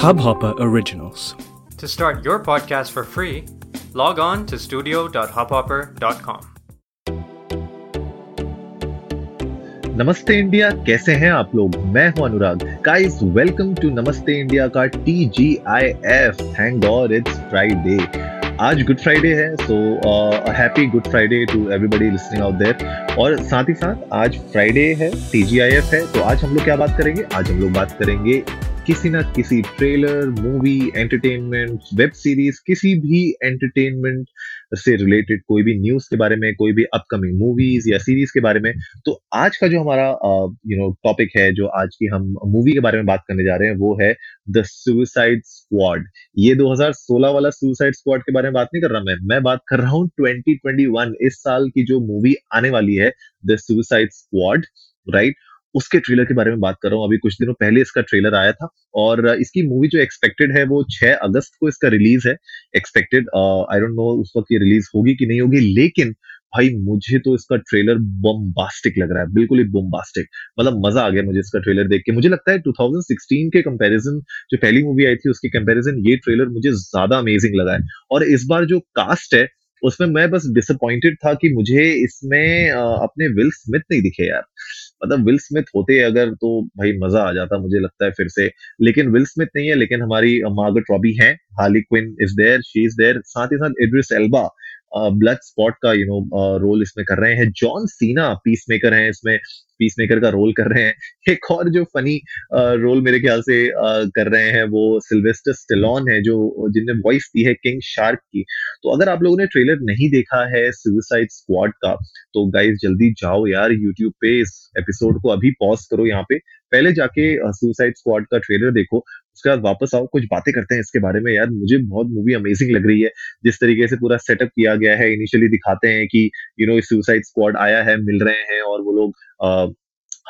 Hubhopper Originals. To start your podcast for free, log on to studio.hubhopper.com. नमस्ते India कैसे हैं आप लोग मैं हूँ Anurag guys welcome to Namaste India का T G I F thank God it's Friday आज गुड फ्राइडे है so happy good Friday to everybody listening out there और साथ ही साथ आज फ्राइडे है टी है तो आज हम लोग क्या बात करेंगे? आज हम लोग बात करेंगे किसी ना किसी trailer movie entertainment web series किसी भी एंटरटेनमेंट से रिलेटेड कोई भी न्यूज़ के बारे में, कोई भी अपकमिंग मूवीज़ या सीरीज़ के बारे में तो आज का जो हमारा यू नो टॉपिक है, जो आज की हम मूवी के बारे में बात करने जा रहे हैं, वो है द सुसाइड स्क्वाड ये 2016 वाला सुसाइड स्क्वाड के बारे में बात नहीं कर रहा मैं मैं बात कर रहा हूँ 2021 इस साल की जो मूवी आने वाली है द सुसाइड स्क्वाड राइट उसके ट्रेलर के बारे में बात कर रहा हूँ। अभी कुछ दिनों पहले इसका ट्रेलर आया था और इसकी मूवी जो एक्सपेक्टेड है वो 6 अगस्त को इसका रिलीज़ है। एक्सपेक्टेड आई डोंट नो उस वक्त ये रिलीज़ होगी कि नहीं होगी, लेकिन भाई मुझे तो इसका ट्रेलर बम्बास्टिक लग रहा है, बिल्कुल ही बम्बास्टिक मतलब मज़ा आ गया मुझे इसका ट्रेलर देख के। मुझे लगता है 2016 के कंपैरिजन जो पहली मूवी आई थी उसके कंपैरिजन ये ट्रेलर मुझे ज़्यादा अमेजिंग लगा है। और इस बार जो कास्ट है, उसमें मैं बस डिसअपॉइंटेड था कि मुझे इसमें अपने विल स्मिथ नहीं दिखे यार। मतलब विल स्मिथ होते अगर तो भाई मज़ा आ जाता मुझे लगता है फिर से। लेकिन विल स्मिथ नहीं है, लेकिन हमारी मार्गट रॉबी है। Harley Quinn is there she is there साथ ही साथ इड्रिस एल्बा ब्लड स्पॉट का यू नो रोल इसमें कर रहे हैं। जॉन सीना पीस मेकर हैं इसमें पीस मेकर का रोल कर रहे हैं। एक और जो फनी रोल मेरे ख्याल से कर रहे हैं वो सिल्वेस्टर स्टेलॉन है, जो जिनने वॉइस दी है किंग शार्क की। तो अगर आप लोगों ने ट्रेलर नहीं देखा है सुसाइड स्क्वाड का तो गाइस जल्दी जाओ यार यूट्यूब पे इस एपिसोड को अभी पॉज करो यहाँ पे। पहले जाके सुसाइड स्क्वाड का ट्रेलर देखो। उसके बाद वापस आओ, कुछ बातें करते हैं इसके बारे में। यार, मुझे बहुत मूवी अमेजिंग लग रही है। जिस तरीके से पूरा सेटअप किया गया है इनिशियली दिखाते हैं कि यू नो सुसाइड स्क्वाड आया है, मिल रहे हैं और वो लोग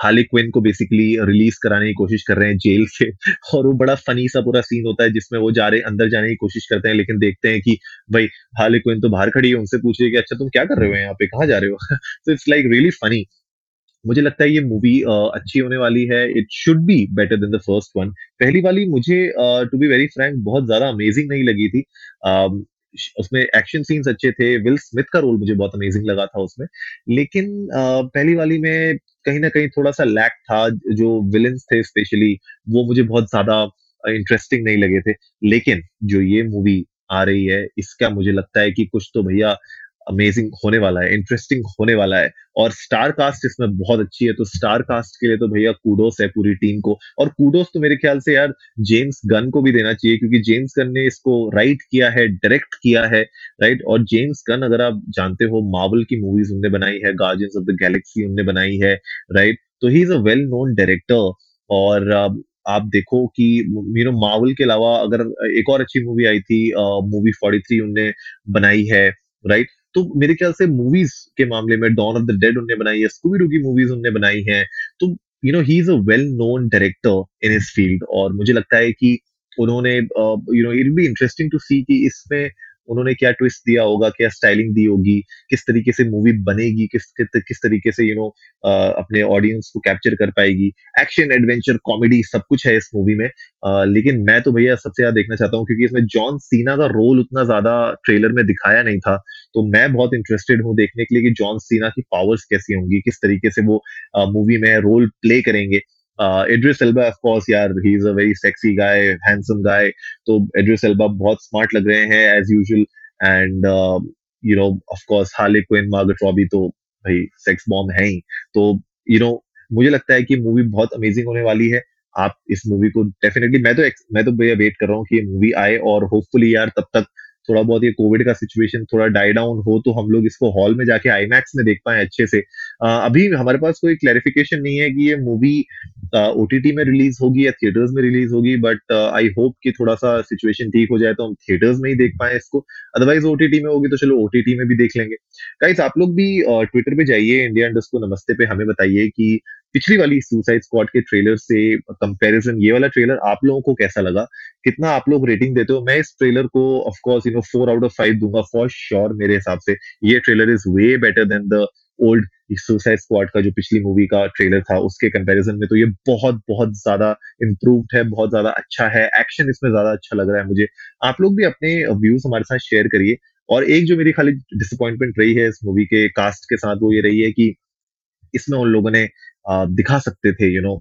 हार्ली क्विन को बेसिकली रिलीज़ कराने की कोशिश कर रहे हैं जेल से। और वो बड़ा फनी सा पूरा सीन होता है, जिसमें वो जा रहे, अंदर जाने की कोशिश करते हैं, लेकिन देखते हैं कि, भाई हार्ली क्विन तो बाहर खड़ी है, उनसे पूछ रही है कि अच्छा तुम क्या कर रहे हो यहाँ पे? कहाँ जा रहे हो? तो इट्स लाइक रियली फनी मुझे लगता है ये मूवी अच्छी होने वाली है। It should be better than the first one पहली वाली मुझे टू बी वेरी फ्रैंक बहुत ज़्यादा अमेजिंग नहीं लगी थी। uh, उसमें एक्शन सीन्स अच्छे थे। विल स्मिथ का रोल मुझे बहुत अमेजिंग लगा था उसमें। लेकिन पहली वाली में कहीं ना कहीं थोड़ा सा लैक था। जो विलन्स थे स्पेशली वो मुझे बहुत ज़्यादा इंटरेस्टिंग नहीं लगे थे। लेकिन जो ये मूवी आ रही है इसका मुझे लगता है कि कुछ तो भैया अमेजिंग होने वाला है इंटरेस्टिंग होने वाला है। और स्टार कास्ट इसमें बहुत अच्छी है तो स्टार कास्ट के लिए तो भैया कूडोस है पूरी टीम को। और कूडोस तो मेरे ख्याल से यार जेम्स गन को भी देना चाहिए, क्योंकि जेम्स गन ने इसको राइट किया है डायरेक्ट किया है राइट और जेम्स गन अगर आप जानते हो मार्वल की मूवीज़ उनने बनाई है गार्जियंस ऑफ़ द गैलेक्सी उनने बनाई है राइट तो he is a well known director और आप देखो कि यू नो मार्वल के अलावा अगर एक और अच्छी मूवी आई थी मूवी फोर्टी थ्री उनने बनाई है राइट तो मेरे ख्याल से मूवीज़ के मामले में डॉन ऑफ़ द डेड उनने बनाई है स्कूबी की मूवीज़ उनने बनाई है। तो you know he is a well known director in his field और मुझे लगता है कि उन्होंने you know it be interesting to see कि इसमें उन्होंने क्या ट्विस्ट दिया होगा क्या स्टाइलिंग दी होगी किस तरीके से मूवी बनेगी किस किस तरीके से यू नो अपने ऑडियंस को कैप्चर कर पाएगी। एक्शन एडवेंचर कॉमेडी सब कुछ है इस मूवी में। uh, लेकिन मैं तो भैया सबसे ज़्यादा देखना चाहता हूँ क्योंकि इसमें जॉन सीना का रोल उतना ज़्यादा ट्रेलर में दिखाया नहीं था। तो मैं बहुत इंटरेस्टेड हूँ देखने के लिए कि जॉन सीना की पावर्स कैसी होंगी किस तरीके से वो मूवी में रोल प्ले करेंगे। एल्बा ऑफ़ कोर्स यार he is a very sexy guy handsome guy तो एल्बा बहुत स्मार्ट लग रहे हैं as usual and you know of course Harley Quinn Margaret Robbie तो भाई सेक्स बॉम्ब है ही। तो यू you नो know, मुझे लगता है कि मूवी बहुत अमेजिंग होने वाली है। आप इस मूवी को डेफिनेटली मैं तो मैं तो भैया वेट कर रहा हूँ कि मूवी आए और होपफुली यार तब तक थोड़ा बहुत ये कोविड का सिचुएशन थोड़ा डाई डाउन हो तो हम लोग इसको हॉल में जाके आईमैक्स में देख पाए अच्छे से। अभी हमारे पास कोई क्लैरिफिकेशन नहीं है कि ये मूवी ओटीटी में रिलीज़ होगी या थिएटर्स में रिलीज़ होगी बट आई होप कि थोड़ा सा सिचुएशन ठीक हो जाए तो हम थिएटर्स में ही देख पाए इसको। अदरवाइज़ ओटीटी में होगी तो चलो ओटीटी में भी देख लेंगे। गाइस आप लोग भी ट्विटर पे जाइए इंडिया इंडस्ट नमस्ते पे हमें बताइए कि पिछली वाली सुसाइड स्क्वाड के ट्रेलर से कंपैरिजन ये वाला ट्रेलर आप लोगों को कैसा लगा? कितना आप लोग रेटिंग देते हो? मैं इस ट्रेलर को of course you know four out of five दूँगा फॉर श्योर मेरे हिसाब से। ये trailer is way better than the old suicide squad का जो पिछली मूवी का ट्रेलर था, उसके कंपैरिजन में तो ये बहुत बहुत ज़्यादा इम्प्रूव्ड है, बहुत ज़्यादा अच्छा है। एक्शन इसमें ज़्यादा अच्छा लग रहा है मुझे। आप लोग भी अपने व्यूज़ हमारे साथ शेयर करिए। और एक जो मेरी खाली डिसअपॉइंटमेंट रही है इस मूवी के कास्ट के साथ, वो ये रही है कि इसमें उन लोगों ने दिखा सकते थे यू नो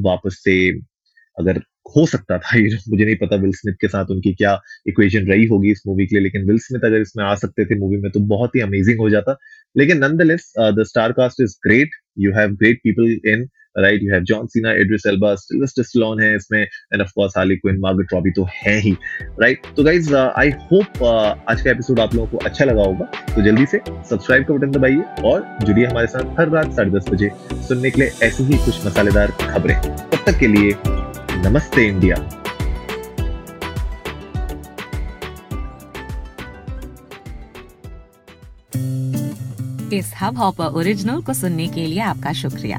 वापस से अगर हो सकता था ये मुझे नहीं पता विल स्मिथ के साथ उनकी क्या इक्वेशन रही होगी इस मूवी के लिए, लेकिन विल स्मिथ अगर इसमें आ सकते थे मूवी में तो बहुत ही अमेजिंग हो जाता। लेकिन नंद the star cast is great you have great people in right you have John Cena Idris Elba Sylvester Stallone है इसमें and of course Harley Quinn Margaret Robbie तो है ही राइट तो गाइज़ आई होप आज का एपिसोड आप लोगों को अच्छा लगा होगा तो जल्दी से सब्सक्राइब का बटन दबाइए और जुड़िए हमारे साथ हर रात साढ़े दस बजे सुनने के लिए ऐसी ही कुछ मसालेदार खबरें। तब तक के लिए, नमस्ते इंडिया। इस हब हॉपर ओरिजिनल को सुनने के लिए आपका शुक्रिया।